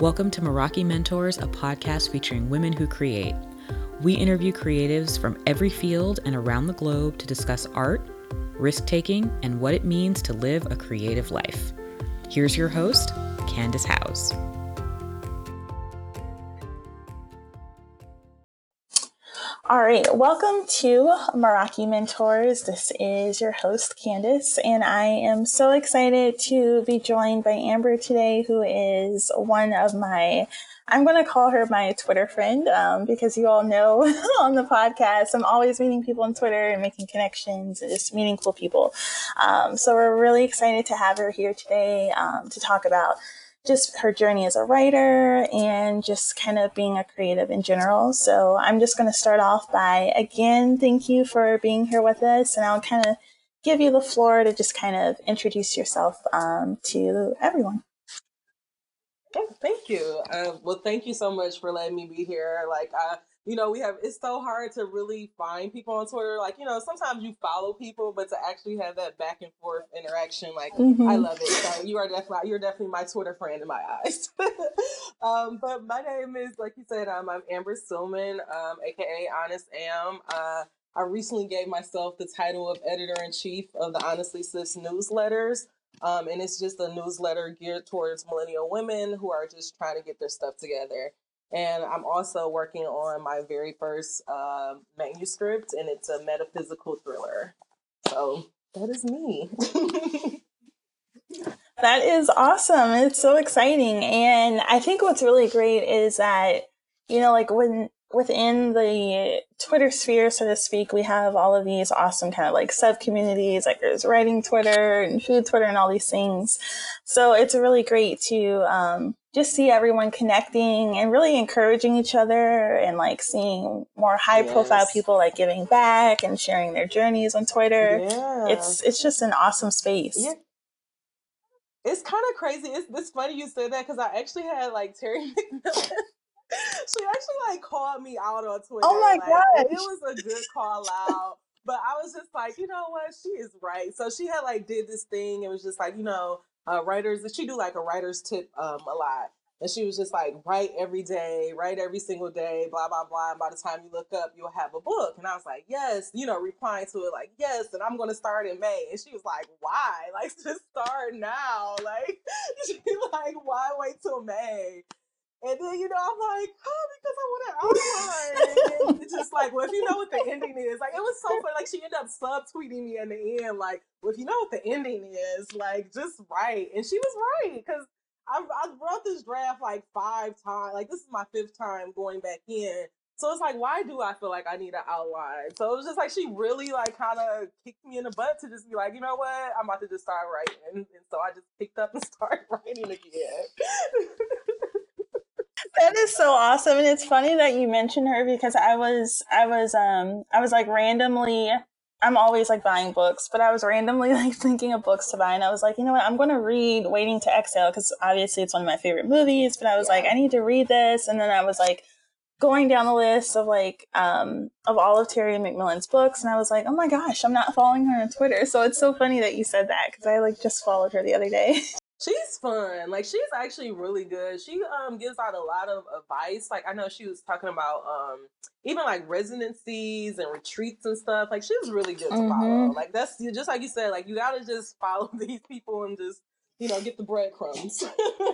Welcome to Meraki Mentors, a podcast featuring women who create. We interview creatives from every field and around the globe to discuss art, risk taking, and what it means to live a creative life. Here's your host, Candace House. Right, welcome to Meraki Mentors. This is your host, Candace, and I am so excited to be joined by Amber today, who is one of my, I'm going to call her my Twitter friend um, because you all know on the podcast, I'm always meeting people on Twitter and making connections and just meeting cool people. Um, so we're really excited to have her here today um, to talk about just her journey as a writer and just kind of being a creative in general. So I'm just going to start off by again, thank you for being here with us. And I'll kind of give you the floor to just kind of introduce yourself um, to everyone. Okay, thank you. Uh, well, thank you so much for letting me be here. Like, I you know, we have it's so hard to really find people on Twitter. Like, you know, sometimes you follow people, but to actually have that back and forth interaction, like mm-hmm. I love it. So you are definitely you're definitely my Twitter friend in my eyes. um, but my name is, like you said, um, I'm Amber Stillman, um, aka Honest Am. Uh, I recently gave myself the title of editor in chief of the Honestly Sis newsletters. Um, and it's just a newsletter geared towards millennial women who are just trying to get their stuff together. And I'm also working on my very first uh, manuscript, and it's a metaphysical thriller. So that is me. that is awesome. It's so exciting. And I think what's really great is that, you know, like when within the Twitter sphere, so to speak, we have all of these awesome kind of like sub communities, like there's writing Twitter and food Twitter and all these things. So it's really great to um, just see everyone connecting and really encouraging each other and like seeing more high yes. profile people like giving back and sharing their journeys on Twitter. Yeah. It's it's just an awesome space. Yeah. It's kind of crazy. It's, it's funny you said that because I actually had like Terry McMillan she actually like called me out on oh Twitter. Oh my like, god, it was a good call out. but I was just like, you know what, she is right. So she had like did this thing. It was just like, you know, writers. She do like a writer's tip um a lot. And she was just like, write every day, write every single day, blah, blah, blah. And by the time you look up, you'll have a book. And I was like, yes, you know, replying to it like, yes, and I'm going to start in May. And she was like, why? Like, just start now. Like, she like, why wait till May? And then, you know, I'm like, oh, because I want to outline. and it's just like, well, if you know what the ending is, like, it was so funny. Like, she ended up subtweeting me in the end, like, well, if you know what the ending is, like, just write. And she was right, because I, I wrote this draft like five times. Like, this is my fifth time going back in. So it's like, why do I feel like I need an outline? So it was just like she really like kind of kicked me in the butt to just be like, you know what, I'm about to just start writing, and so I just picked up and started writing again. that is so awesome and it's funny that you mentioned her because i was i was um i was like randomly i'm always like buying books but i was randomly like thinking of books to buy and i was like you know what i'm going to read waiting to exhale because obviously it's one of my favorite movies but i was yeah. like i need to read this and then i was like going down the list of like um of all of terry mcmillan's books and i was like oh my gosh i'm not following her on twitter so it's so funny that you said that because i like just followed her the other day She's fun. Like she's actually really good. She um gives out a lot of advice. Like I know she was talking about um even like residencies and retreats and stuff. Like she's really good to mm-hmm. follow. Like that's just like you said. Like you gotta just follow these people and just you know get the breadcrumbs.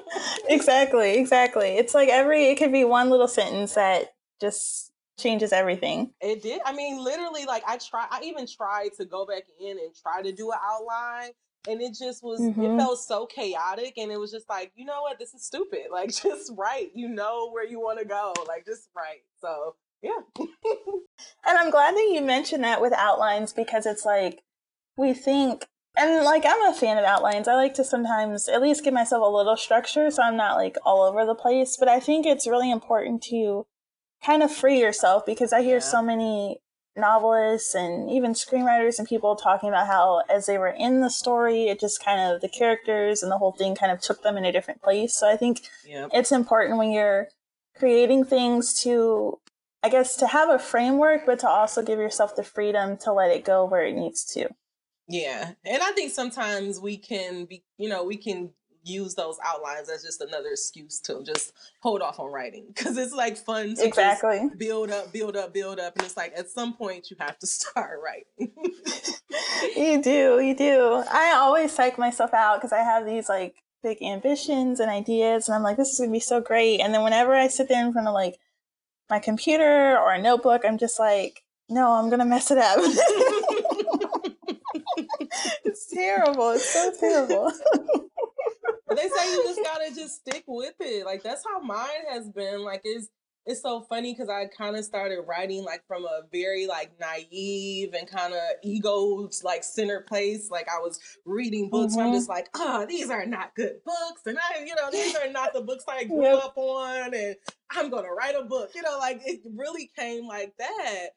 exactly. Exactly. It's like every it could be one little sentence that just changes everything. It did. I mean, literally, like I try. I even tried to go back in and try to do an outline, and it just was mm-hmm. it felt so chaotic and it was just like you know what this is stupid like just write you know where you want to go like just write so yeah and i'm glad that you mentioned that with outlines because it's like we think and like i'm a fan of outlines i like to sometimes at least give myself a little structure so i'm not like all over the place but i think it's really important to kind of free yourself because i hear yeah. so many novelists and even screenwriters and people talking about how as they were in the story it just kind of the characters and the whole thing kind of took them in a different place. So i think yep. it's important when you're creating things to i guess to have a framework but to also give yourself the freedom to let it go where it needs to. Yeah. And i think sometimes we can be you know we can use those outlines as just another excuse to just hold off on writing because it's like fun to exactly build up, build up, build up, and it's like at some point you have to start writing. you do, you do. I always psych myself out because I have these like big ambitions and ideas, and I'm like, this is gonna be so great. And then whenever I sit there in front of like my computer or a notebook, I'm just like, no, I'm gonna mess it up. it's terrible. It's so terrible. they say you just gotta just stick with it. Like that's how mine has been. Like it's it's so funny because I kind of started writing like from a very like naive and kind of ego like center place. Like I was reading books, mm-hmm. I'm just like, oh, these are not good books, and I, you know, these are not the books I grew yep. up on, and I'm gonna write a book. You know, like it really came like that.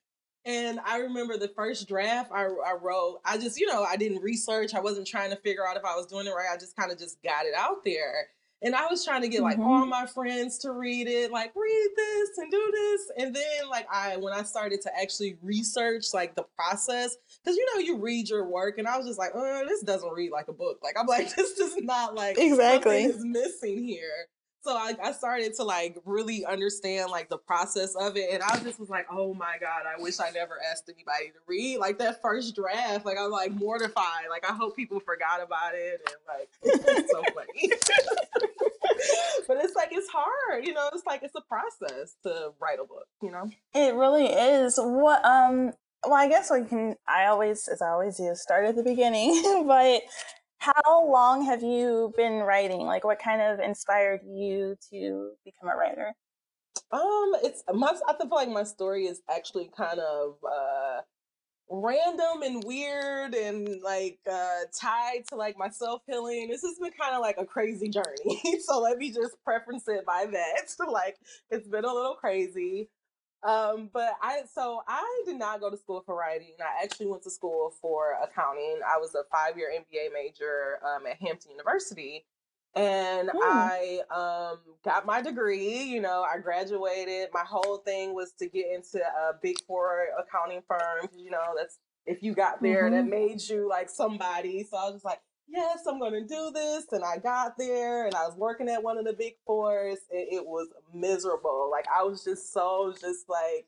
And I remember the first draft I, I wrote, I just, you know, I didn't research. I wasn't trying to figure out if I was doing it right. I just kind of just got it out there. And I was trying to get like mm-hmm. all my friends to read it, like read this and do this. And then like I when I started to actually research like the process, because you know, you read your work and I was just like, oh, this doesn't read like a book. Like I'm like, this is not like exactly is missing here so I, I, started to like really understand like the process of it and i just was like oh my god i wish i never asked anybody to read. Like that first draft like i'm like mortified. Like i hope people forgot about it and like it's so funny. But it's like it's hard you know? It's like it's a process to write a book you know? It really is. What um well i guess we can i always as i always do start at the beginning but how long have you been writing? Like, what kind of inspired you to become a writer? Um, it's my. I feel like my story is actually kind of uh random and weird and like uh tied to like my self healing. This has been kind of like a crazy journey. so let me just preference it by that. like it's been a little crazy. Um, but I so I did not go to school for writing. I actually went to school for accounting. I was a five year MBA major um, at Hampton University, and hmm. I um, got my degree. You know, I graduated. My whole thing was to get into a big four accounting firm. You know, that's if you got there, mm-hmm. that made you like somebody. So I was just like, yes, I'm going to do this. And I got there and I was working at one of the big fours. And it was miserable. Like, I was just so, just like,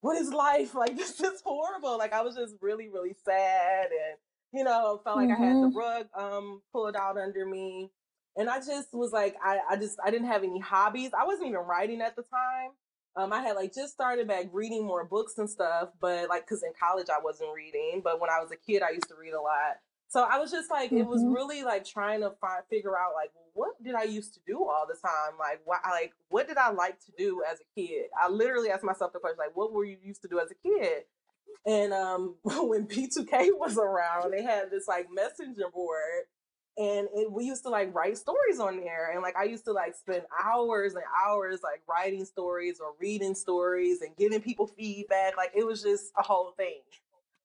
what is life? Like, this is horrible. Like, I was just really, really sad. And, you know, felt like mm-hmm. I had the mm-hmm. rug um, pulled out under me. And I just was like, I, I just, I didn't have any hobbies. I wasn't even writing at the time. Um, I had like just started back reading more books and stuff, but like, cause in college I wasn't reading, but when I was a kid, I used to read a lot. So I was just like, mm-hmm. it was mm-hmm. really like trying to find, figure out like, what did I used to do all the time? Like, what, like, what did I like to do as a kid? I literally asked myself the question, like, what were you used to do as a kid? And um, when B2K was around, they had this like messenger board and it, we used to like write stories on there and like i used to like spend hours and hours like writing stories or reading stories and giving people feedback like it was just a whole thing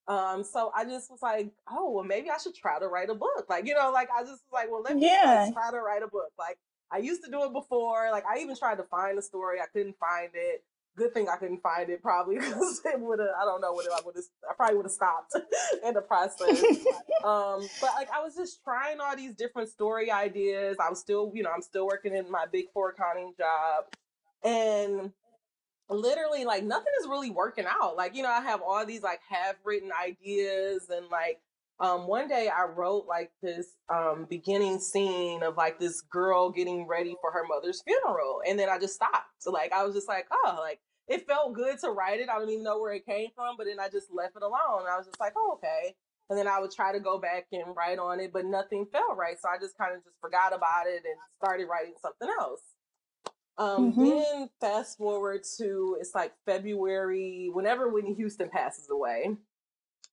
um, so I just was like, oh, well, maybe I should try to write a book. Like, you know, like I just was like, well, let me yeah. like, try to write a book. Like I used to do it before. Like I even tried to find a story. I couldn't find it. Good thing I couldn't find it probably because it would have, I don't know what I would have, I probably would have stopped in the process. um, but like I was just trying all these different story ideas. I'm still, you know, I'm still working in my big four accounting job. And literally like nothing is really working out. Like, you know, I have all these like half written ideas and like um one day I wrote like this um beginning scene of like this girl getting ready for her mother's funeral and then I just stopped. So like I was just like, oh, like it felt good to write it. I don't even know where it came from, but then I just left it alone. I was just like, oh, okay. And then I would try to go back and write on it, but nothing felt right. So I just kind of just forgot about it and started writing something else. Um, mm-hmm. Then fast forward to it's like February, whenever Whitney Houston passes away.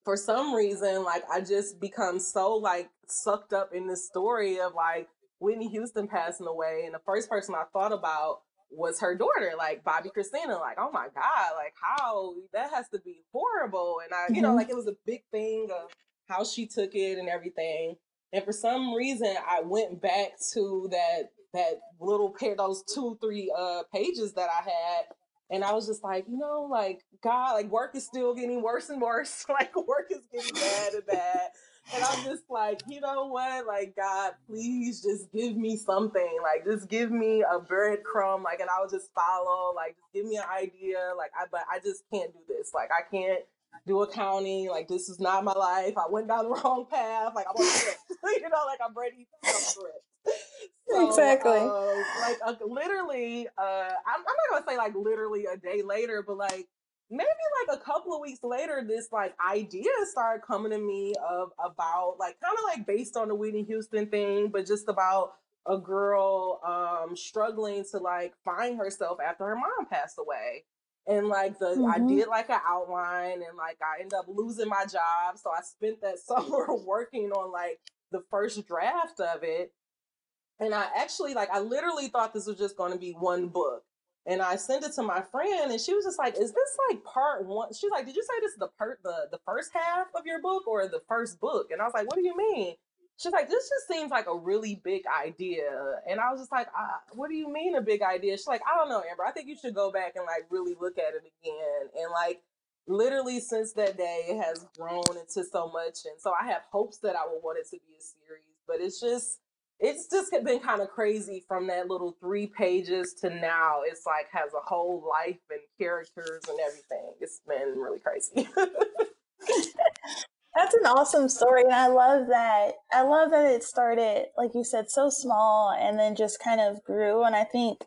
For some reason, like I just become so like sucked up in this story of like Whitney Houston passing away, and the first person I thought about was her daughter, like Bobbi Kristina. Like, oh my god, like how that has to be horrible. And I, mm-hmm. you know, mm-hmm. like it was a big thing of how she took it and everything. And for some reason, I went back to that that little pair, those two, three uh pages that I had. And I was just like, you know, like God, like work is still getting worse and worse. like work is getting bad and bad. and I'm just like, you know what? Like, God, please just give me something. Like, just give me a breadcrumb. Like, and I would just follow. Like, just give me an idea. Like, I, but I just can't do this. Like, I can't do accounting. Like, this is not my life. I went down the wrong path. Like, I'm on you know, like I'm ready for it. So, exactly. Uh, like, uh, literally, uh, I'm, I'm not gonna say like literally a day later, but like maybe like a couple of weeks later this like idea started coming to me of about like kind of like based on the Whitney Houston thing, but just about a girl um struggling to like find herself after her mom passed away. And like the mm-hmm. I did like an outline and like I ended up losing my job. So I spent that summer working on like the first draft of it. And I actually like I literally thought this was just going to be one book and I sent it to my friend, and she was just like, "Is this like part one?" She's like, "Did you say this is the part the the first half of your book or the first book?" And I was like, "What do you mean?" She's like, "This just seems like a really big idea," and I was just like, "What do you mean a big idea?" She's like, "I don't know, Amber. I think you should go back and like really look at it again." And like, literally since that day, it has grown into so much, and so I have hopes that I will want it to be a series, but it's just it's just been kind of crazy from that little three pages to now. It's like has a whole life and characters and everything. It's been really crazy. That's an awesome story, and I love that. I love that it started, like you said, so small, and then just kind of grew. And I think,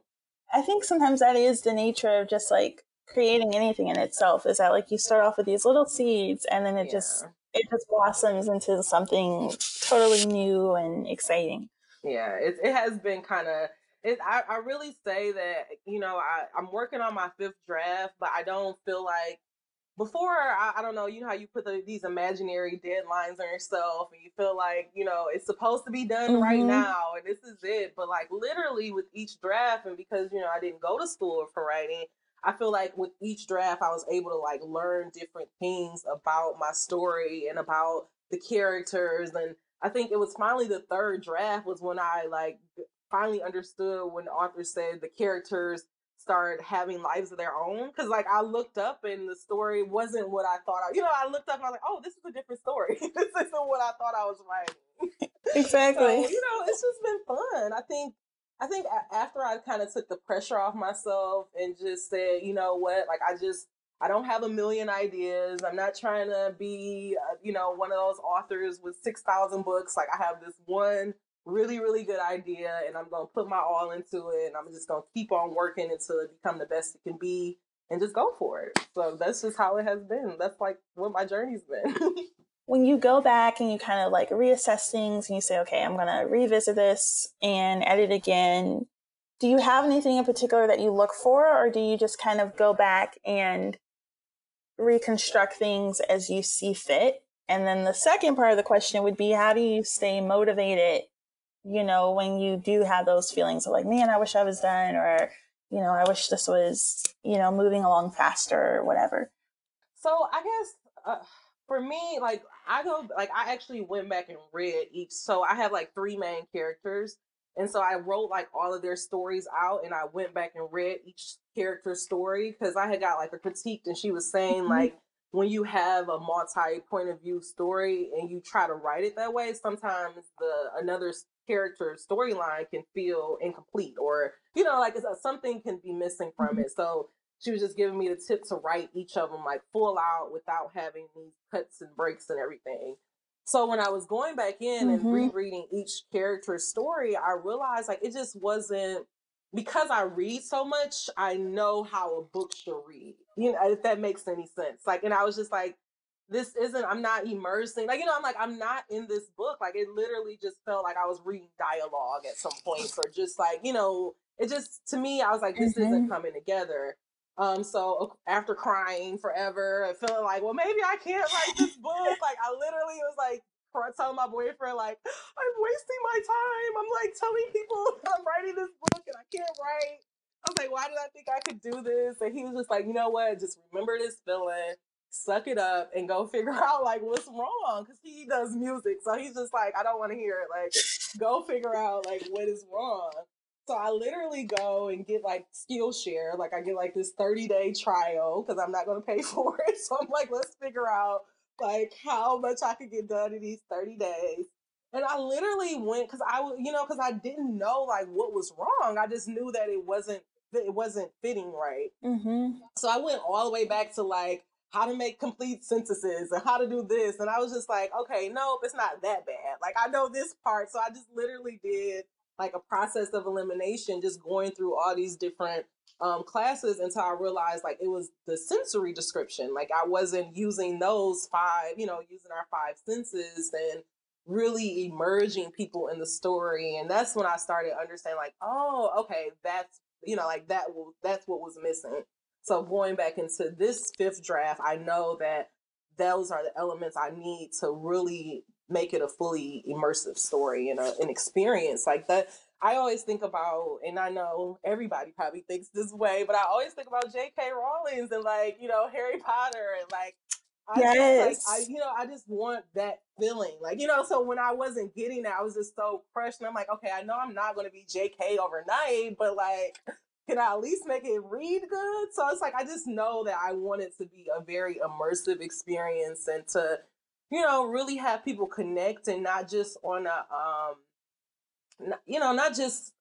I think sometimes that is the nature of just like creating anything in itself. Is that like you start off with these little seeds, and then it yeah. just it just blossoms into something totally new and exciting yeah it, it has been kind of it, I, I really say that you know I, i'm working on my fifth draft but i don't feel like before I, I don't know you know how you put the, these imaginary deadlines on yourself and you feel like you know it's supposed to be done mm-hmm. right now and this is it but like literally with each draft and because you know i didn't go to school for writing i feel like with each draft i was able to like learn different things about my story and about the characters and I think it was finally the third draft was when I like finally understood when the author said the characters started having lives of their own. Because like I looked up and the story wasn't what I thought. I, you know, I looked up and I was like, oh, this is a different story. this isn't what I thought I was writing. Exactly. so, you know, it's just been fun. I think. I think after I kind of took the pressure off myself and just said, you know what, like I just I don't have a million ideas. I'm not trying to be, uh, you know, one of those authors with 6,000 books. Like I have this one really, really good idea and I'm going to put my all into it and I'm just going to keep on working until it become the best it can be and just go for it. So that's just how it has been. That's like what my journey's been. when you go back and you kind of like reassess things and you say, okay, I'm going to revisit this and edit again, do you have anything in particular that you look for or do you just kind of go back and reconstruct things as you see fit. And then the second part of the question would be how do you stay motivated, you know, when you do have those feelings of like, man, I wish I was done, or, you know, I wish this was, you know, moving along faster or whatever. So I guess uh, for me, like, I go, like, I actually went back and read each. So I have like three main characters. And so I wrote like all of their stories out and I went back and read each character's story because I had got like a critique and she was saying mm-hmm. like when you have a multi point of view story and you try to write it that way, sometimes the another character storyline can feel incomplete or you know like a, something can be missing from mm-hmm. it. So she was just giving me the tip to write each of them like full out without having these cuts and breaks and everything. So when I was going back in mm-hmm. and rereading each character's story, I realized like it just wasn't because I read so much, I know how a book should read. You know, if that makes any sense. Like, and I was just like, this isn't, I'm not immersing. Like, you know, I'm like, I'm not in this book. Like, it literally just felt like I was reading dialogue at some points, or just like, you know, it just, to me, I was like, this mm-hmm. isn't coming together. Um, so after crying forever and feeling like, well, maybe I can't write this book. Like I literally was like telling my boyfriend, like, I'm wasting my time. I'm like telling people I'm writing this book and I. Was like, why did I think I could do this? And he was just like, you know what? Just remember this feeling, suck it up, and go figure out like what's wrong. Cause he does music. So he's just like, I don't want to hear it. Like, go figure out like what is wrong. So I literally go and get like Skillshare. Like I get like this 30 day trial because I'm not to pay for it. So I'm like, let's figure out like how much I could get done in these 30 days. And I literally went because I was, you know, because I didn't know like what was wrong. I just knew that it wasn't it wasn't fitting right. Mm-hmm. So I went all the way back to like how to make complete sentences and how to do this. And I was just like, okay, nope, it's not that bad. Like I know this part. So I just literally did like a process of elimination, just going through all these different um, classes until I realized like it was the sensory description. Like I wasn't using those five, you know, using our five senses and really emerging people in the story. And that's when I started understanding like, oh, okay, that's you know, like that that's what was missing. So going back into this fifth draft, I know that those are the elements I need to really make it a fully immersive story and a, an experience like that. I always think about, and I know everybody probably thinks this way, but I always think about J.K. Rowling's and like you know Harry Potter and like I yes. Just, like I, you know, I just want that feeling. Like, you know, so when I wasn't getting that, I was just so crushed. And I'm like, okay, I know I'm not gonna be JK overnight, but like, can I at least make it read good? So it's like I just know that I want it to be a very immersive experience and to, you know, really have people connect and not just on a um you know, not just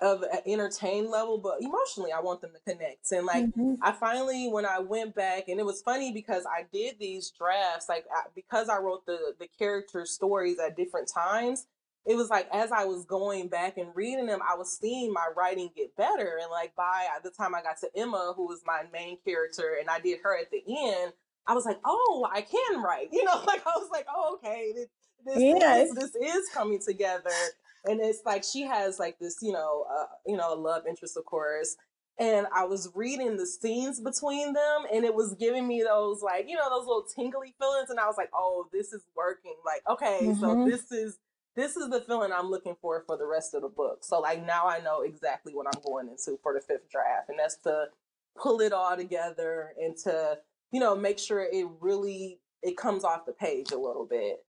of an entertain level, but emotionally, I want them to connect. And like, mm-hmm. I finally, when I went back, and it was funny because I did these drafts, like because I wrote the the character stories at different times. It was like as I was going back and reading them, I was seeing my writing get better. And like by the time I got to Emma, who was my main character, and I did her at the end, I was like, oh, I can write. You know, like I was like, oh, okay, this, this, this is coming together and it's like she has like this you know uh, you know a love interest of course and I was reading the scenes between them, and it was giving me those like you know those little tingly feelings, and I was like, oh, this is working. Like, okay, mm-hmm. so this is this is the feeling I'm looking for for the rest of the book. So like now I know exactly what I'm going into for the fifth draft, and that's to pull it all together and to you know make sure it really it comes off the page a little bit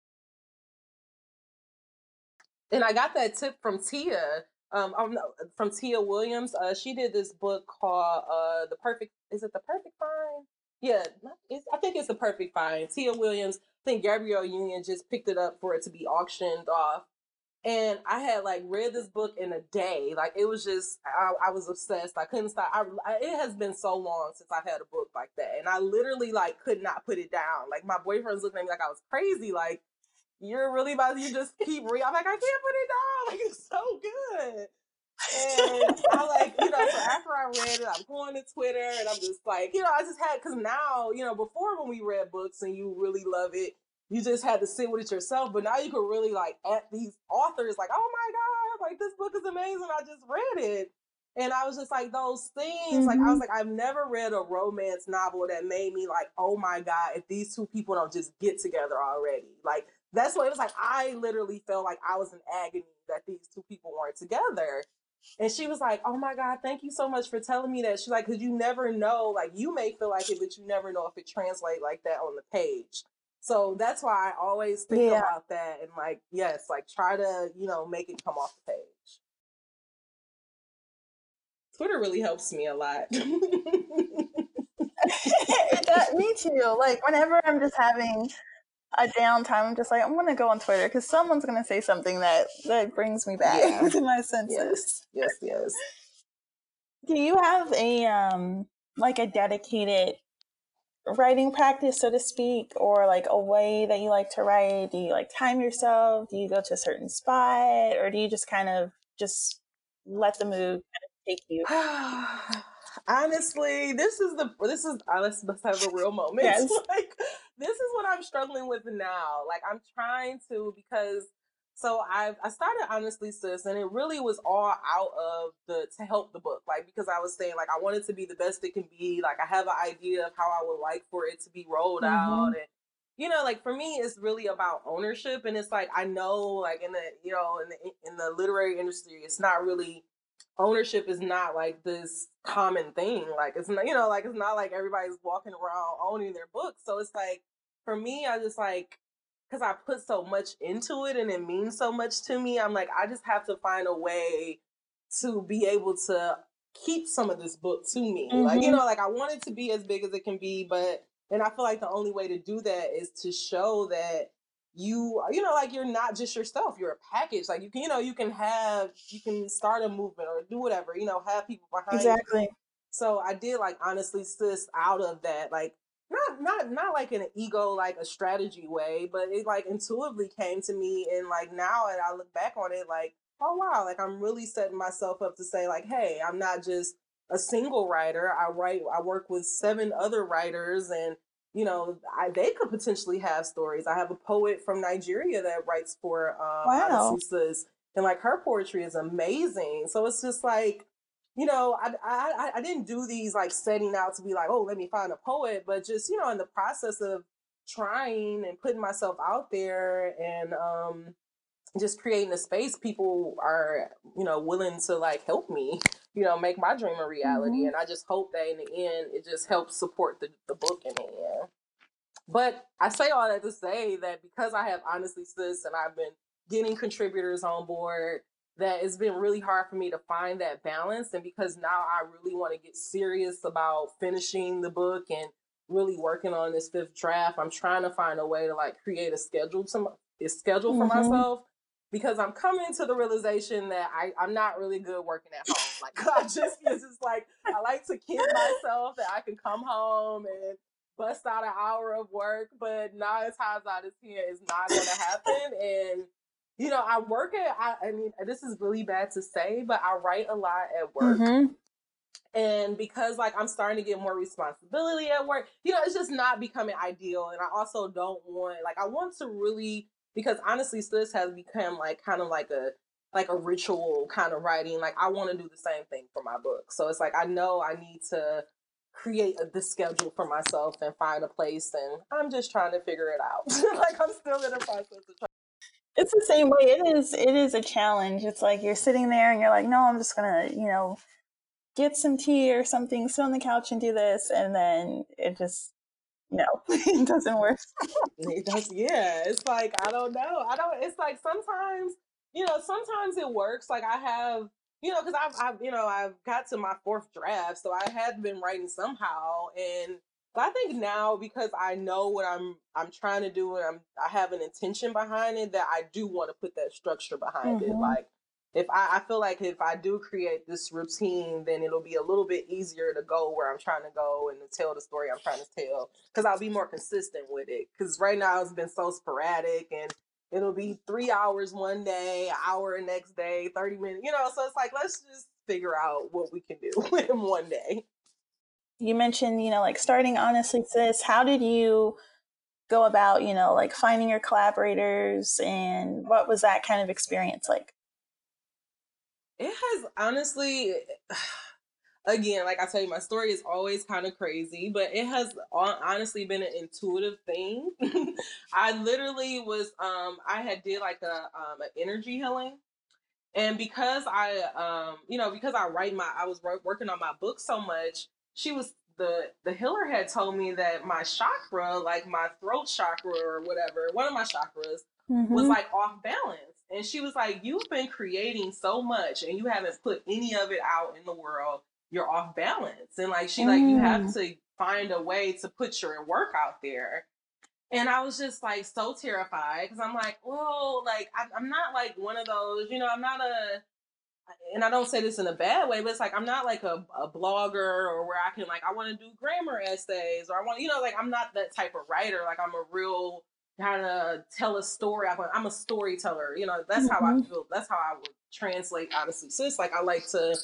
and I got that tip from Tia. Um, I'm from Tia Williams. Uh, she did this book called uh, "The Perfect." Is it the Perfect Find? Yeah, I think it's the Perfect Find. Tia Williams. I think Gabrielle Union just picked it up for it to be auctioned off. And I had like read this book in a day. Like it was just, I, I was obsessed. I couldn't stop. I, I, it has been so long since I've had a book like that, and I literally like could not put it down. Like my boyfriend's looking at me like I was crazy. Like you're really about to you just keep reading. I'm like, I can't put it down. Like it's so good. And I like, you know, so after I read it, I'm going to Twitter and I'm just like, you know, I just had because now, you know, before when we read books and you really love it, you just had to sit with it yourself. But now you can really like at these authors, like, oh my God, like this book is amazing. I just read it. And I was just like, those things, mm-hmm. like, I was mm-hmm. like, I've never read a romance novel that made me like, oh my God, if these two people don't just get together already. Like, that's what it was like. I literally felt like I was in agony that these two people weren't together. And she was like, "Oh my God, thank you so much for telling me that." She's like, "Cause you never know. Like you may feel like it, but you never know if it translates like that on the page." So that's why I always think yeah. about that and like, yes, like try to you know make it come off the page. Twitter really helps me a lot. me too. Like whenever I'm just having a downtime, I'm just like, I'm gonna go on Twitter because someone's gonna say something that that brings me back yeah. to my senses. Yes, yes, yes. Do you have a um like a dedicated writing practice, so to speak, or like a way that you like to write? Do you like time yourself? Do you go to a certain spot, or do you just kind of just let the mood kind of take you? honestly, this is the this is let's let's have a real moment. Yes. like this is what I'm struggling with now. Like I'm trying to because so I I started honestly sis and it really was all out of the to help the book like because I was saying like I wanted to be the best it can be like I have an idea of how I would like for it to be rolled mm-hmm. out and you know like for me it's really about ownership and it's like I know like in the you know in the in the literary industry it's not really ownership is not like this common thing. Like it's not, you know, like it's not like everybody's walking around owning their books. So it's like for me, I just like because I put so much into it and it means so much to me. I'm like, I just have to find a way to be able to keep some of this book to me. Mm-hmm. Like, you mm-hmm. know, like I want it to be as big as it can be, but And I feel like the only way to do that is to show that you you know like you're not just yourself you're a package like you can you know you can have you can start a movement or do whatever you know have people behind exactly you. so i did like honestly sis out of that like not not not like in an ego like a strategy way but it like intuitively came to me and like now and i look back on it like oh wow like i'm really setting myself up to say like hey i'm not just a single writer i write i work with seven other writers and you know, I, they could potentially have stories. I have a poet from Nigeria that writes for um, wow. and like her poetry is amazing. So it's just like, you know, I, I I didn't do these like setting out to be like, oh, let me find a poet, but just you know, in the process of trying and putting myself out there and um just creating a space people are you know willing to like help me you know make my dream a reality mm-hmm. and i just hope that in the end it just helps support the, the book in the end but i say all that to say that because i have honestly sis and i've been getting contributors on board that it's been really hard for me to find that balance and because now i really want to get serious about finishing the book and really working on this fifth draft i'm trying to find a way to like create a schedule some a schedule for mm-hmm. myself because I'm coming to the realization that I, I'm not really good working at home. Like I just it's just like I like to kid myself that I can come home and bust out an hour of work, but not nine times out of ten it's not gonna happen. And you know, I work at I, I mean this is really bad to say, but I write a lot at work. Mm-hmm. And because like I'm starting to get more responsibility at work, you know, it's just not becoming ideal. And I also don't want like I want to really because honestly this has become like kind of like a like a ritual kind of writing like i want to do the same thing for my book so it's like i know i need to create a, the schedule for myself and find a place and i'm just trying to figure it out like i'm still in the process of trying it's the same way it is it is a challenge it's like you're sitting there and you're like no i'm just gonna you know get some tea or something sit on the couch and do this and then it just no, it doesn't work. it does. Yeah, it's like I don't know. I don't. It's like sometimes you know, sometimes it works. Like I have, you know, because I've, I've, you know, I've got to my fourth draft, so I had been writing somehow, and but I think now because I know what I'm I'm trying to do and I'm I have an intention behind it that I do want to put that structure behind mm-hmm. it. Like if I, I feel like if I do create this routine, then it'll be a little bit easier to go where I'm trying to go and to tell the story I'm trying to tell because I'll be more consistent with it. Because right now it's been so sporadic and it'll be three hours one day, an hour next day, 30 minutes, you know. So it's like, let's just figure out what we can do in one day. You mentioned, you know, like starting Honestly Sis. How did you go about, you know, like finding your collaborators and what was that kind of experience like? It has honestly, again, like I tell you, my story is always kind of crazy, but it has honestly been an intuitive thing. I literally was, um, I had did like a um, an energy healing, and because I, um, you know, because I write my, I was working on my book so much. She was the the healer had told me that my chakra, like my throat chakra or whatever, one of my chakras mm-hmm. was like off balance. And she was like, You've been creating so much and you haven't put any of it out in the world. You're off balance. And like, she, mm. like, you have mm. to find a way to put your work out there. And I was just like so terrified because I'm like, well, like, I, I'm not like one of those, you know, I'm not a, and I don't say this in a bad way, but it's like I'm not like a, a blogger or where I can like I want to do grammar essays or I want you know like I'm not that type of writer. Like I'm a real kind of tell a story. I'm a storyteller. You know, that's mm-hmm. how I mm-hmm. feel. That's how I would translate honestly. So it's like I like to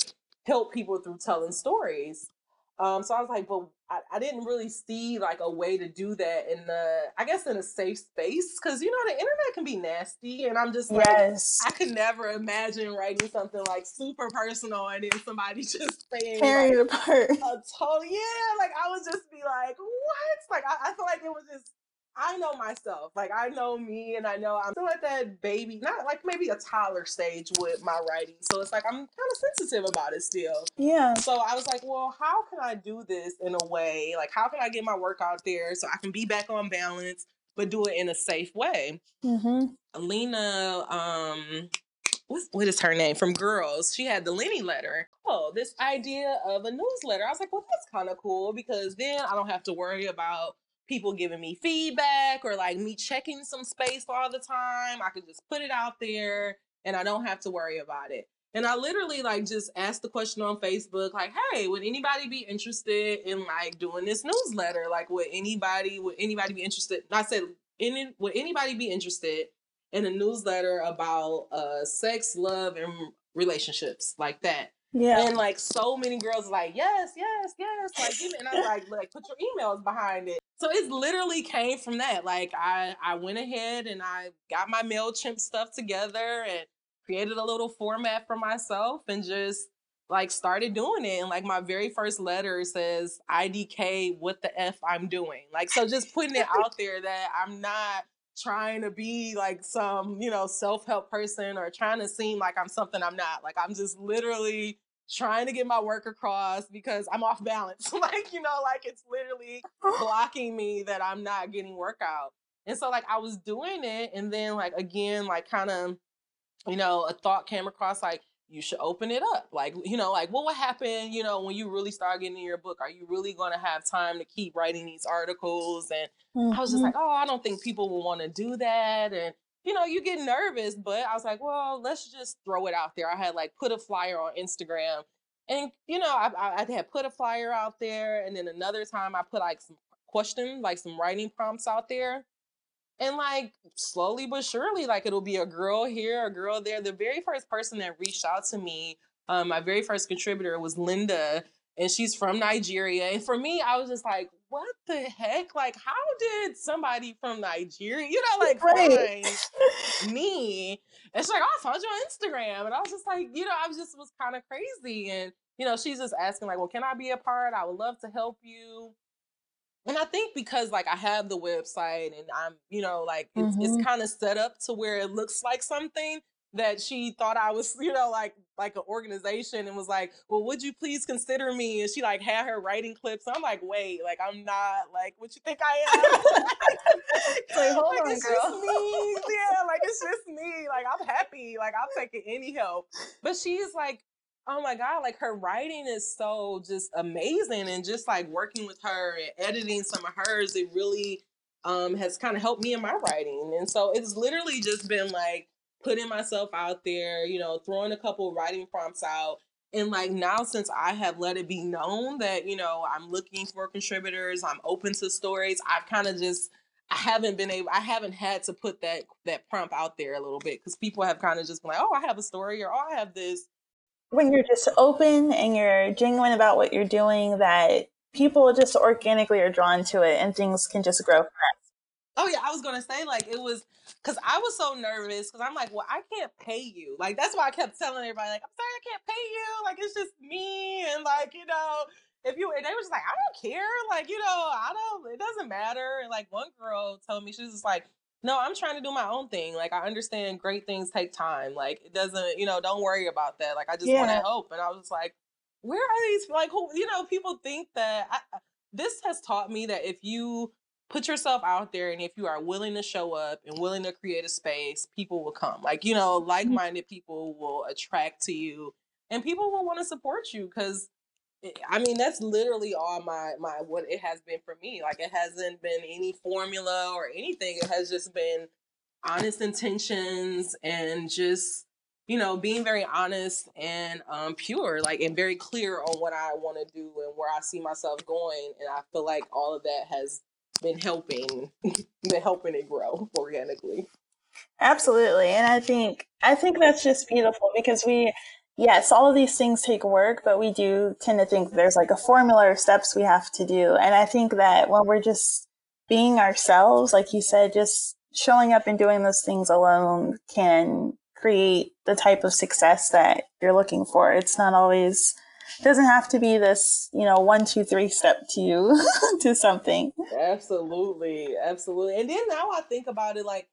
help people through telling stories. Um, so I was like, but I, I, didn't really see like a way to do that in the, I guess, in a safe space because you know the internet can be nasty, and I'm just like, yes. I could never imagine writing something like super personal and then somebody just saying tearing like, it apart. A total, yeah, like I would just be like, what? Like I, I feel like it was just I know myself. Like I know me and I know I'm still at that baby, not like maybe a toddler stage with my writing. So it's like I'm kind of sensitive about it still. Yeah. So I was like, well, how can I do this in a way? Like how can I get my work out there so I can be back on balance, but do it in a safe way? Mm-hmm. Lena, um, what's, what is her name from Girls? She had the Lenny letter. Oh, this idea of a newsletter. I was like, well, that's kind of cool because then I don't have to worry about people giving me feedback or like me checking some space all the time. I could just put it out there and I don't have to worry about it. And I literally like just asked the question on Facebook, like, hey, would anybody be interested in like doing this newsletter? Like, would anybody would anybody be interested? I said, any would anybody be interested in a newsletter about uh sex, love, and relationships like that? Yeah. And like so many girls like, yes, yes, yes. Like, and I was like, like, put your emails behind it. So it literally came from that. Like I I went ahead and I got my MailChimp stuff together and created a little format for myself and just like started doing it and like my very first letter says idk what the f i'm doing like so just putting it out there that i'm not trying to be like some you know self-help person or trying to seem like i'm something i'm not like i'm just literally trying to get my work across because i'm off balance like you know like it's literally blocking me that i'm not getting work out and so like i was doing it and then like again like kind of you know, a thought came across like you should open it up. Like, you know, like what would happen, you know, when you really start getting in your book? Are you really going to have time to keep writing these articles? And mm-hmm. I was just like, oh, I don't think people will want to do that. And, you know, you get nervous, but I was like, well, let's just throw it out there. I had like put a flyer on Instagram and, you know, I, I had put a flyer out there. And then another time I put like some questions, like some writing prompts out there. And like slowly but surely, like it'll be a girl here, a girl there. The very first person that reached out to me, um, my very first contributor was Linda, and she's from Nigeria. And for me, I was just like, what the heck? Like, how did somebody from Nigeria, you know, like right. find me? And she's like, oh, I found you on Instagram. And I was just like, you know, I was just was kind of crazy. And, you know, she's just asking, like, well, can I be a part? I would love to help you and I think because like I have the website and I'm, you know, like it's, mm-hmm. it's kind of set up to where it looks like something that she thought I was, you know, like like an organization and was like, well, would you please consider me? And she like had her writing clips. I'm like, wait, like I'm not like what you think I am. like, hold like, on, it's girl. just me. Yeah, like it's just me. Like I'm happy. Like I'll take any help. But she's like, oh my god like her writing is so just amazing and just like working with her and editing some of hers it really um has kind of helped me in my writing and so it's literally just been like putting myself out there you know throwing a couple writing prompts out. And like now since i have let it be known that you know i'm looking for contributors i'm open to stories i've kind of just I haven't been able, I haven't had to put that that prompt out there a little bit because people have kind of just been like, oh, I have a story or oh, I have this, when you're just open and you're genuine about what you're doing, that people just organically are drawn to it and things can just grow Oh yeah, I was gonna say like it was because I was so nervous because I'm like, well, I can't pay you. Like that's why I kept telling everybody like, I'm sorry, I can't pay you. Like it's just me and like you know, if you and they were just like, I don't care. Like you know, I don't. It doesn't matter. And like one girl told me she was just like, no, I'm trying to do my own thing. Like I understand great things take time. Like it doesn't, you know, don't worry about that. Like I just yeah. want to help. And I was like, where are these like who you know, people think that I, this has taught me that if you put yourself out there and if you are willing to show up and willing to create a space, people will come. Like, you know, mm-hmm. like-minded people will attract to you and people will want to support you cuz I mean, that's literally all my my what it has been for me. Like it hasn't been any formula or anything. It has just been honest intentions and just you know being very honest and um pure like and very clear on what i want to do and where i see myself going and i feel like all of that has been helping been helping it grow organically absolutely and i think i think that's just beautiful because we yes, all of these things take work, but we do tend to think there's like a formula or steps we have to do. And I think that when we're just being ourselves, like you said, just showing up and doing those things alone can create the type of success that you're looking for. It's not always doesn't have to be this, you know, one, two, three step to you to something. Absolutely. Absolutely. And then now I think about it like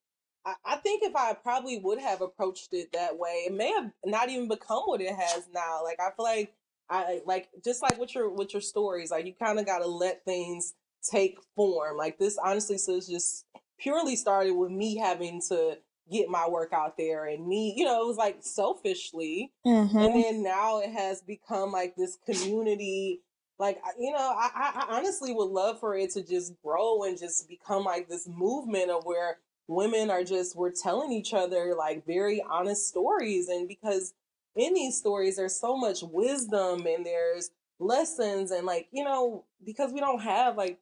I, think if I probably would have approached it that way, it may have not even become what it has now. Like I feel like I like just like with your with your stories, like you kind of got to let things take form. Like this, honestly, so it's just purely started with me having to get my work out there and me, you know, it was like selfishly, mm-hmm. and then now it has become like this community like you know I, I honestly would love for it to just grow and just become like this movement of where women are just we're telling each other like very honest stories and because in these stories there's so much wisdom and there's lessons and like you know because we don't have like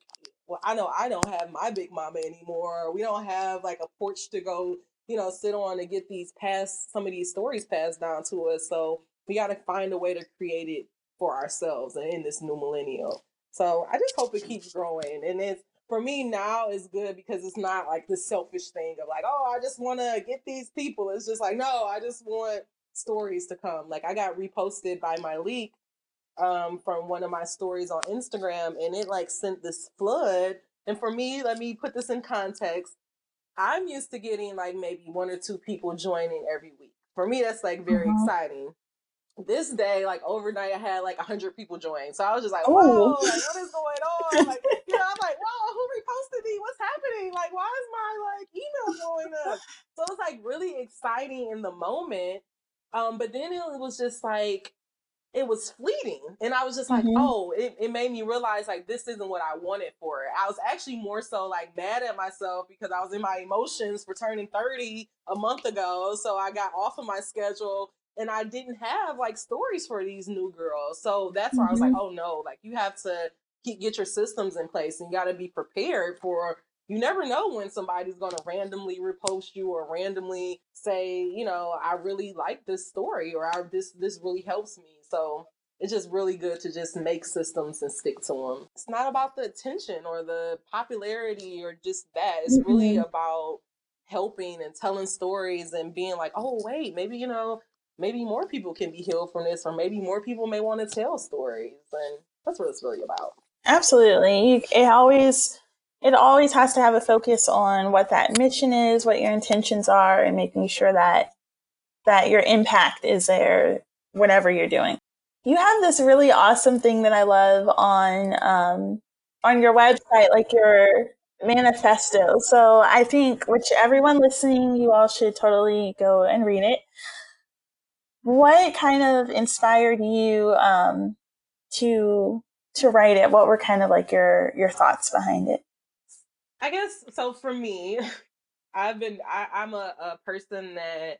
well i know i don't have my big mama anymore we don't have like a porch to go you know sit on and get these past some of these stories passed down to us. So we got to find a way to create it for ourselves and in this new millennial. So i just hope it keeps growing. And it's for me now is good because it's not like the selfish thing of like oh i just want to get these people. It's just like no i just want stories to come. Like i got reposted by my leak um, from one of my stories on Instagram, and it like sent this flood. And for me, let me put this in context. I'm used to getting like maybe one or two people joining every week. For me, that's like very mm-hmm. exciting. This day, like overnight, I had like a hundred people join. So I was just like, whoa, like, what is going on? Like, you know, I'm like, whoa, who reposted me? What's happening? Like, why is my like email going up? So it's like really exciting in the moment. Um, but then it was just like it was fleeting. And I was just like, mm-hmm. oh, it, it made me realize like this isn't what I wanted for it. I was actually more so like mad at myself because I was in my emotions for turning 30 a month ago. So I got off of my schedule and I didn't have like stories for these new girls. So that's why mm-hmm. I was like, mm-hmm. oh no, like you have to keep, get your systems in place and you got to be prepared for you never know when somebody's going to randomly repost you or randomly say, you know, I really like this story or I, this this really helps me. So it's just really good to just make systems and stick to them. It's not about the attention or the popularity or just that. It's mm-hmm. really about helping and telling stories and being like, oh wait, maybe you know, maybe more people can be healed from this, or maybe more people may want to tell stories, and that's what it's really about. Absolutely, it always it always has to have a focus on what that mission is, what your intentions are, and making sure that that your impact is there whatever you're doing. You have this really awesome thing that I love on um, on your website, like your manifesto. So I think, which everyone listening, you all should totally go and read it. What kind of inspired you um, to to write it? What were kind of like your your thoughts behind it? I guess so. For me, I've been I, I'm a, a person that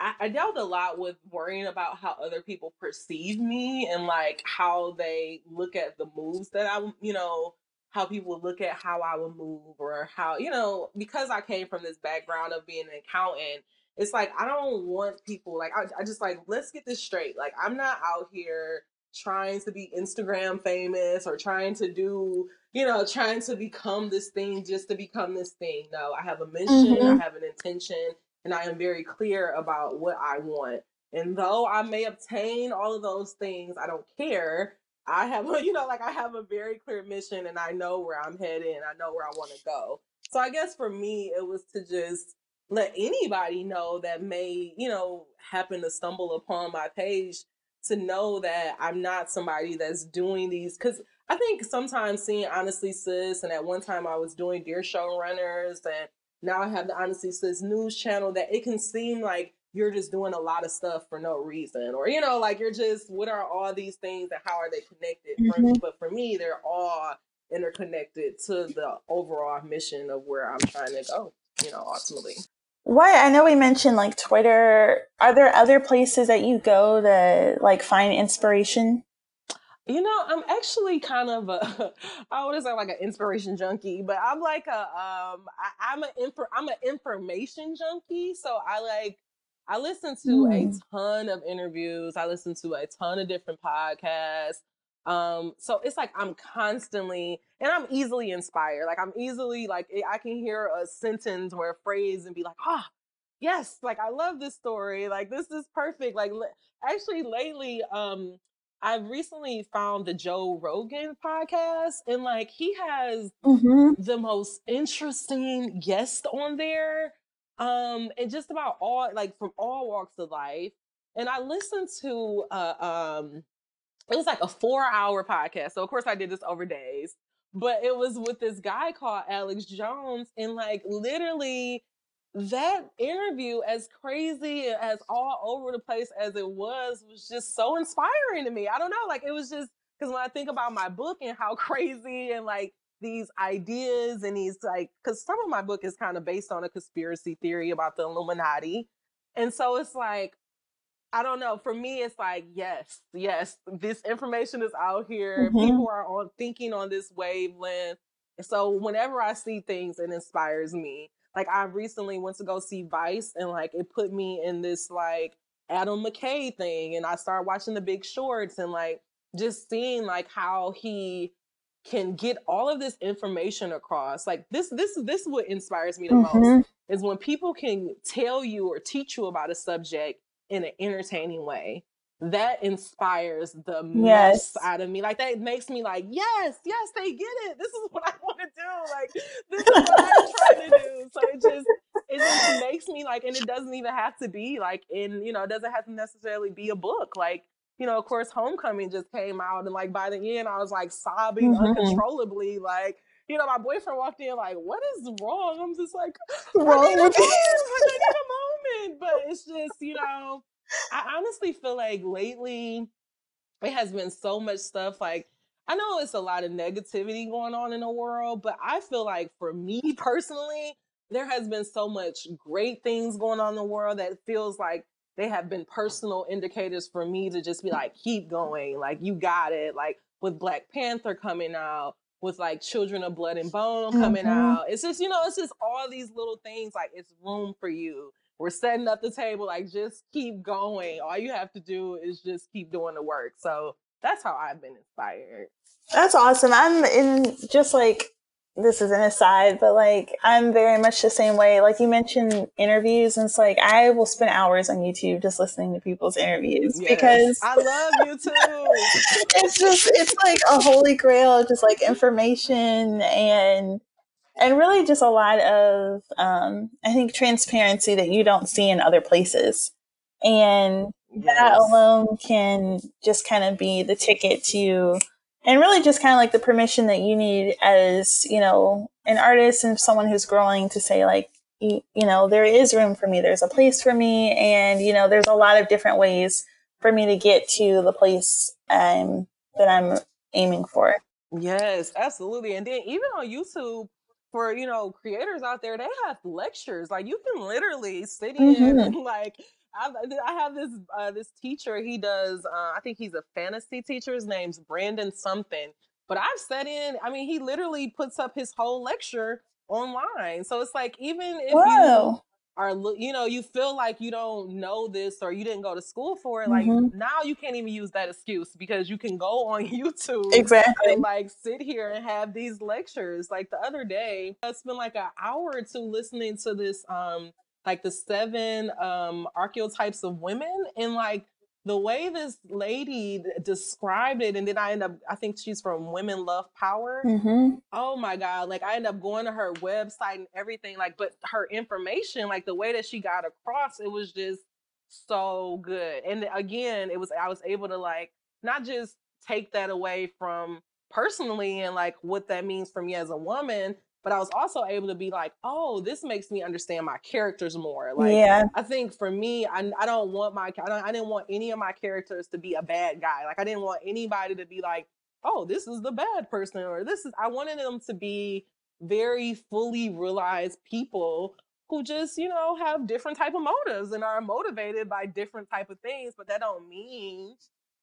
I, I dealt a lot with worrying about how other people perceive me and like how they look at the moves that I you know how people look at how I would move or how you know because I came from this background of being an accountant it's like I don't want people like I, I just like let's get this straight like I'm not out here trying to be Instagram famous or trying to do you know, trying to become this thing just to become this thing. No, I have a mission, mm-hmm. I have an intention, and I am very clear about what I want. And though I may obtain all of those things, I don't care. I have a, you know, like I have a very clear mission and I know where I'm headed and I know where I want to go. So I guess for me, it was to just let anybody know that may, you know, happen to stumble upon my page to know that I'm not somebody that's doing these because I think sometimes seeing Honestly Sis, and at one time I was doing Dear Showrunners, and now I have the Honestly Sis news channel, that it can seem like you're just doing a lot of stuff for no reason, or you know, like you're just what are all these things and how are they connected? Mm-hmm. but for me, they're all interconnected to the overall mission of where I'm trying to go. You know, ultimately. What I know we mentioned like Twitter. Are there other places that you go to like find inspiration? You know, I'm actually kind of a I would say like an inspiration junkie, but I'm like a um I, am an info I'm an information junkie. So I like I listen to mm. a ton of interviews. I listen to a ton of different podcasts. Um, so it's like I'm constantly and I'm easily inspired. Like I'm easily like I can hear a sentence or a phrase and be like, ah, oh, yes, like I love this story. Like this is perfect. Like actually lately, um, I've recently found the Joe Rogan podcast, and like he has mm-hmm. the most interesting guest on there, um, and just about all like from all walks of life. And I listened to uh, um, it was like a four hour podcast, so of course I did this over days, but it was with this guy called Alex Jones, and like literally that interview, as crazy as all over the place as it was, was just so inspiring to me. I don't know, like it was just Because when I think about my book and how crazy and like these ideas and these like, because some of my book is kind of based on a conspiracy theory about the Illuminati. And so it's like, I don't know. For me, it's like, yes, yes, this information is out here. Mhm. People are on thinking on this wavelength. And so whenever I see things, it inspires me. Like I recently went to go see Vice and like it put me in this like Adam McKay thing. And I started watching the big shorts and like just seeing like how he can get all of this information across. Like this, this, this is what inspires me the most Mhm. is when people can tell you or teach you about a subject in an entertaining way. That inspires the Yes. mess out of me. Like that makes me like, yes, yes, they get it. This is what I want to do. Like this is what I'm trying to do. So it just it just makes me like, and it doesn't even have to be like in, you know, it doesn't have to necessarily be a book. Like, you know, of course, Homecoming just came out, and like by the end, I was like sobbing Mhm. uncontrollably. Like, you know, my boyfriend walked in like, "What is wrong?" I'm just like, wrong with you? I need a moment. But it's just, you know, I honestly feel like lately it has been so much stuff. Like, I know it's a lot of negativity going on in the world, but I feel like for me personally, there has been so much great things going on in the world that feels like they have been personal indicators for me to just be like, keep going. Like, you got it. Like, with Black Panther coming out, with like Children of Blood and Bone coming Mhm. out. It's just, you know, it's just all these little things like it's room for you. We're setting up the table, like just keep going. All you have to do is just keep doing the work. So that's how I've been inspired. That's awesome. I'm in just like this is an aside, but like I'm very much the same way. Like you mentioned interviews, and it's like I will spend hours on YouTube just listening to people's interviews Yes. because I love you too. it's just it's like a holy grail just like information and and really just a lot of um I think transparency that you don't see in other places. And that alone can just kind of be the ticket to and really just kind of like the permission that you need as you know an artist and someone who's growing to say like you, you know there is room for me there's a place for me and you know there's a lot of different ways for me to get to the place um, that i'm aiming for Yes, absolutely. And then even on YouTube, for you know creators out there, they have lectures. Like you can literally sit in Mhm. and like. I, I have this uh, this teacher. He does. Uh, I think he's a fantasy teacher. His name's Brandon something. But I've sat in. I mean, he literally puts up his whole lecture online. So it's like even if you Whoa. Are you know you feel like you don't know this or you didn't go to school for it like Mhm. now you can't even use that excuse because you can go on youtube exactly and like sit here and have these lectures like the other day i spent like an hour or two listening to this um like the seven um archetypes of women and like the way this lady described it and then i end up i think she's from women love power. Hmm oh my god like i end up going to her website and everything like but her information like the way that she got across it was just so good. And again it was i was able to like not just take that away from personally and like what that means for me as a woman but i was also able to be like oh this makes me understand my characters more like yeah I think for me, I, I don't want my I, don't, I didn't want any of my characters to be a bad guy. Like I didn't want anybody to be like, oh, this is the bad person or this is. I wanted them to be very fully realized people who just you know have different type of motives and are motivated by different type of things. But that don't mean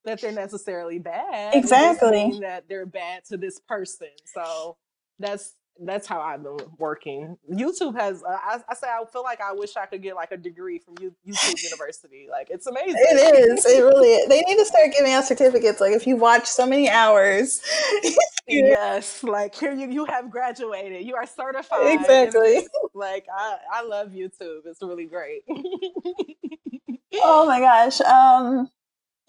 that they're necessarily bad. Exactly. that they're bad to this person. So that's that's how I've been working. YouTube has. Uh, I, I say I feel like I wish I could get like a degree from U- YouTube University. Like it's amazing. it is it really is. they need to start giving out certificates like if you watch so many hours Yes, like here you you have graduated. You are certified. exactly. Like I I love YouTube. It's really great. oh my gosh um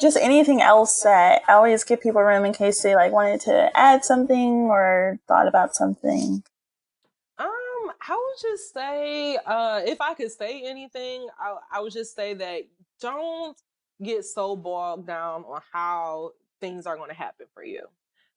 just anything else that I always give people room in case they like wanted to add something or thought about something. Um, I would just say, uh, if I could say anything, I, I would just say that don't get so bogged down on how things are going to happen for you.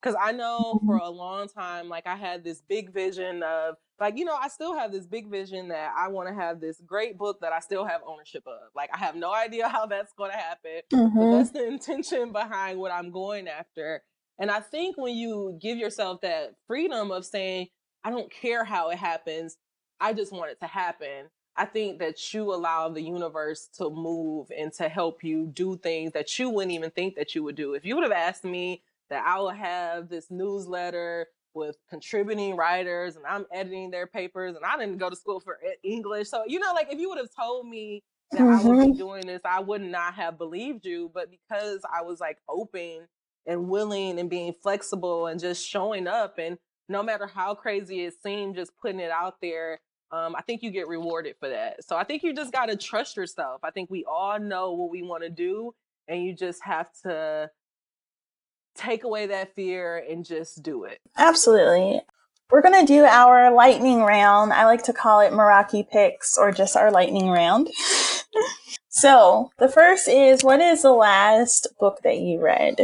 Because I know for a long time, like I had this big vision of, like, you know, I still have this big vision that I want to have this great book that I still have ownership of. Like, I have no idea how that's going to happen, but Mhm. that's the intention behind what I'm going after. And I think when you give yourself that freedom of saying, I don't care how it happens, I just want it to happen. I think that you allow the universe to move and to help you do things that you wouldn't even think that you would do. If you would have asked me that I will have this newsletter with contributing writers and I'm editing their papers and I didn't go to school for English. So, you know, like if you would have told me that mm-hmm. I would be mm-hmm. doing this, I would not have believed you. But because I was like open and willing and being flexible and just showing up and no matter how crazy it seemed, just putting it out there, um, I think you get rewarded for that. So I think you just got to trust yourself. I think we all know what we want to do, and you just have to take away that fear and just do it. Absolutely. We're going to do our lightning round. I like to call it Meraki picks or just our lightning round. so, the first is what is the last book that you read?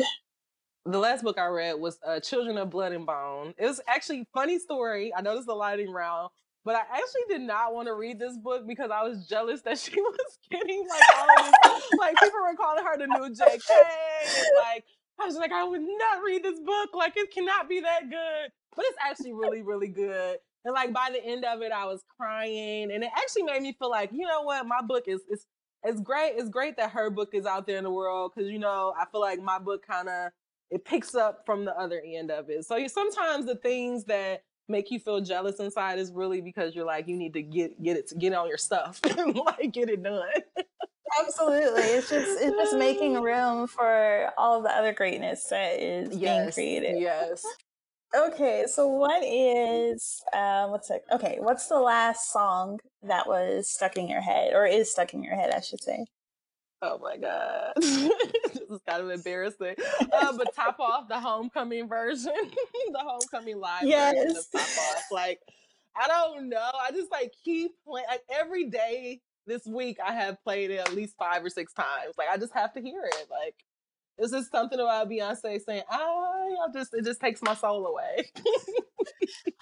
the last book I read was uh, Children of Blood and Bone. It was actually funny story. I noticed the lightning round, but I actually did not want to read this book because I was jealous that she was getting like all this, like people were calling her the new JK. And, like I was like, I would not read this book. Like it cannot be that good, but it's actually really, really good. And like by the end of it, I was crying, and it actually made me feel like, you know what, my book is is it's great. It's great that her book is out there in the world because you know I feel like my book kind of it picks up from the other end of it. So sometimes the things that make you feel jealous inside is really because you're like you need to get get it to get on your stuff and like get it done. Absolutely. It's just it's just making room for all the other greatness that is yes, being created. Yes. Okay, so what is um what's it? Okay, what's the last song that was stuck in your head or is stuck in your head, I should say? Oh my god, this is kind of embarrassing. Uh, but top off the homecoming version, the homecoming live yes. version of top off. Like, I don't know. I just like keep playing. Like every day this week, I have played it at least five or six times. Like I just have to hear it. Like it's just something about Beyonce saying, "I," I just it just takes my soul away.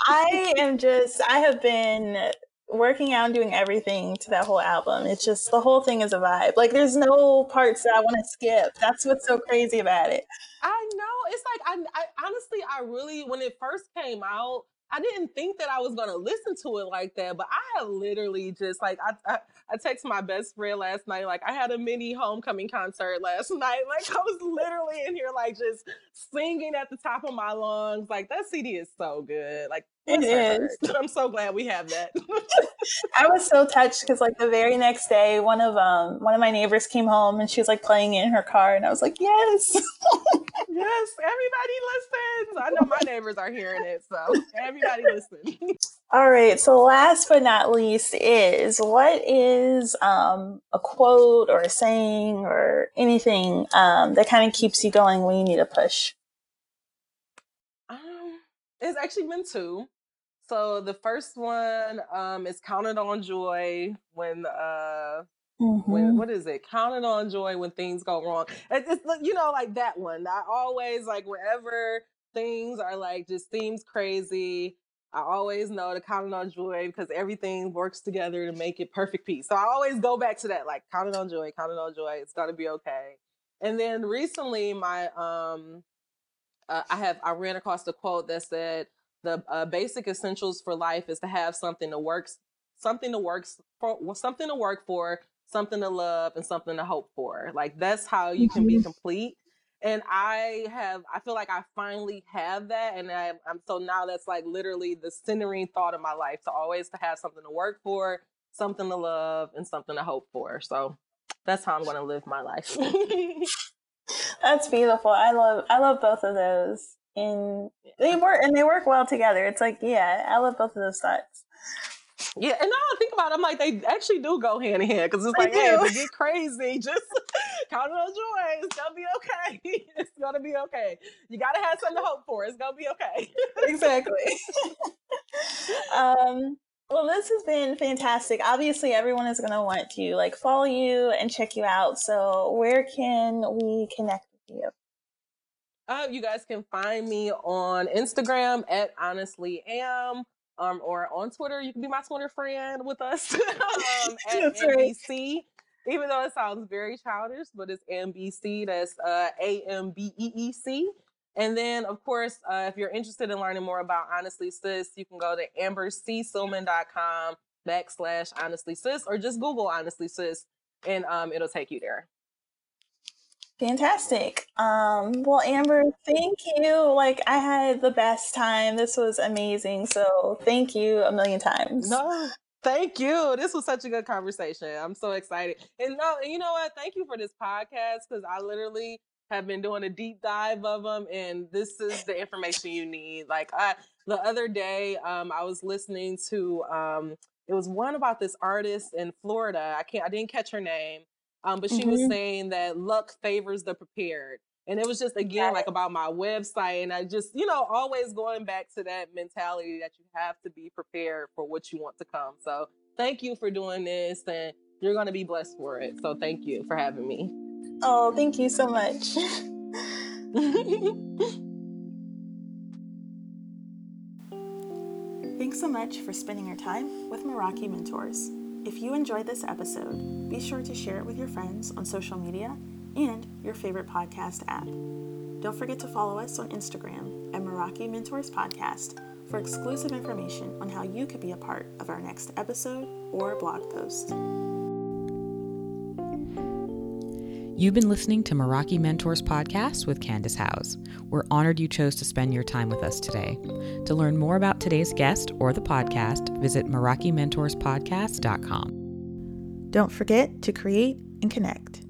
I am just. I have been working out and doing everything to that whole album. It's just the whole thing is a vibe. Like there's no parts that I want to skip. That's what's so crazy about it. I know. It's like I, I honestly I really when it first came out, I didn't think that I was gonna listen to it like that, but I have literally just like I, I I texted my best friend last night, like I had a mini homecoming concert last night. Like I was literally in here like just singing at the top of my lungs. Like that CD is so good. Like it is. I'm so glad we have that. I was so touched because like the very next day, one of um one of my neighbors came home and she was like playing it in her car, and I was like, yes, yes, everybody listens. I know my neighbors are hearing it, so everybody listen. All right. So last but not least is what is um a quote or a saying or anything um that kind of keeps you going when you need a push. Um, it's actually been two. So the first one um, is counted on joy when uh mm-hmm. when what is it? Counted on joy when things go wrong. It's, it's you know like that one. I always like whenever things are like just seems crazy. I always know to count on joy because everything works together to make it perfect peace. So I always go back to that, like counting on joy, counting on joy. It's gonna be okay. And then recently, my um, uh, I have I ran across a quote that said, the uh, basic essentials for life is to have something to work something to work for something to work for something to love and something to hope for. Like that's how you can be mm-hmm. complete. And i have i feel like i finally have that and I, i'm so now that's like literally the centering thought of my life to always to have something to work for something to love and something to hope for. So that's how i'm going to live my life. That's beautiful. I love i love both of those and they work and they work well together. It's like, yeah, I love both of those thoughts. Yeah, and now I think about it, I'm like, they actually do go hand in hand because it's they like, do. hey, if it get crazy, just count on joy. It's gonna be okay. it's gonna be okay. You gotta have something to hope for. It's gonna be okay. exactly. um, well, this has been fantastic. Obviously, everyone is gonna want to like follow you and check you out. So, where can we connect with you? Uh, you guys can find me on Instagram at honestly am. Um, or on Twitter, you can be my Twitter friend with us um, at AmbeeC. Even though it sounds very childish, but it's AmbeeC. That's uh, A M B E E C. And then, of course, uh, if you're interested in learning more about Honestly Sis, you can go to ambercsilman.com backslash honestly sis or just Google honestly sis and um, it'll take you there. Fantastic. Um, well, Amber, thank you. Like, I had the best time. This was amazing. So, thank you a million times. No, thank you. This was such a good conversation. I'm so excited. And no, you know what? Thank you for this podcast because I literally have been doing a deep dive of them, and this is the information you need. Like, I the other day, um, I was listening to um, it was one about this artist in Florida. I can't, I didn't catch her name um, but she mm-hmm. was saying that luck favors the prepared. And it was just again like about my website, and I just you know always going back to that mentality that you have to be prepared for what you want to come. So thank you for doing this, and you're going to be blessed for it. So thank you for having me. Oh, thank you so much. Thanks so much for spending your time with Meraki Mentors. If you enjoyed this episode, be sure to share it with your friends on social media and your favorite podcast app. Don't forget to follow us on Instagram at Meraki Mentors Podcast for exclusive information on how you could be a part of our next episode or blog post. You've been listening to Meraki Mentors Podcast with Candace Howes. We're honored you chose to spend your time with us today. To learn more about today's guest or the podcast, visit MerakiMentorsPodcast.com. Don't forget to create and connect.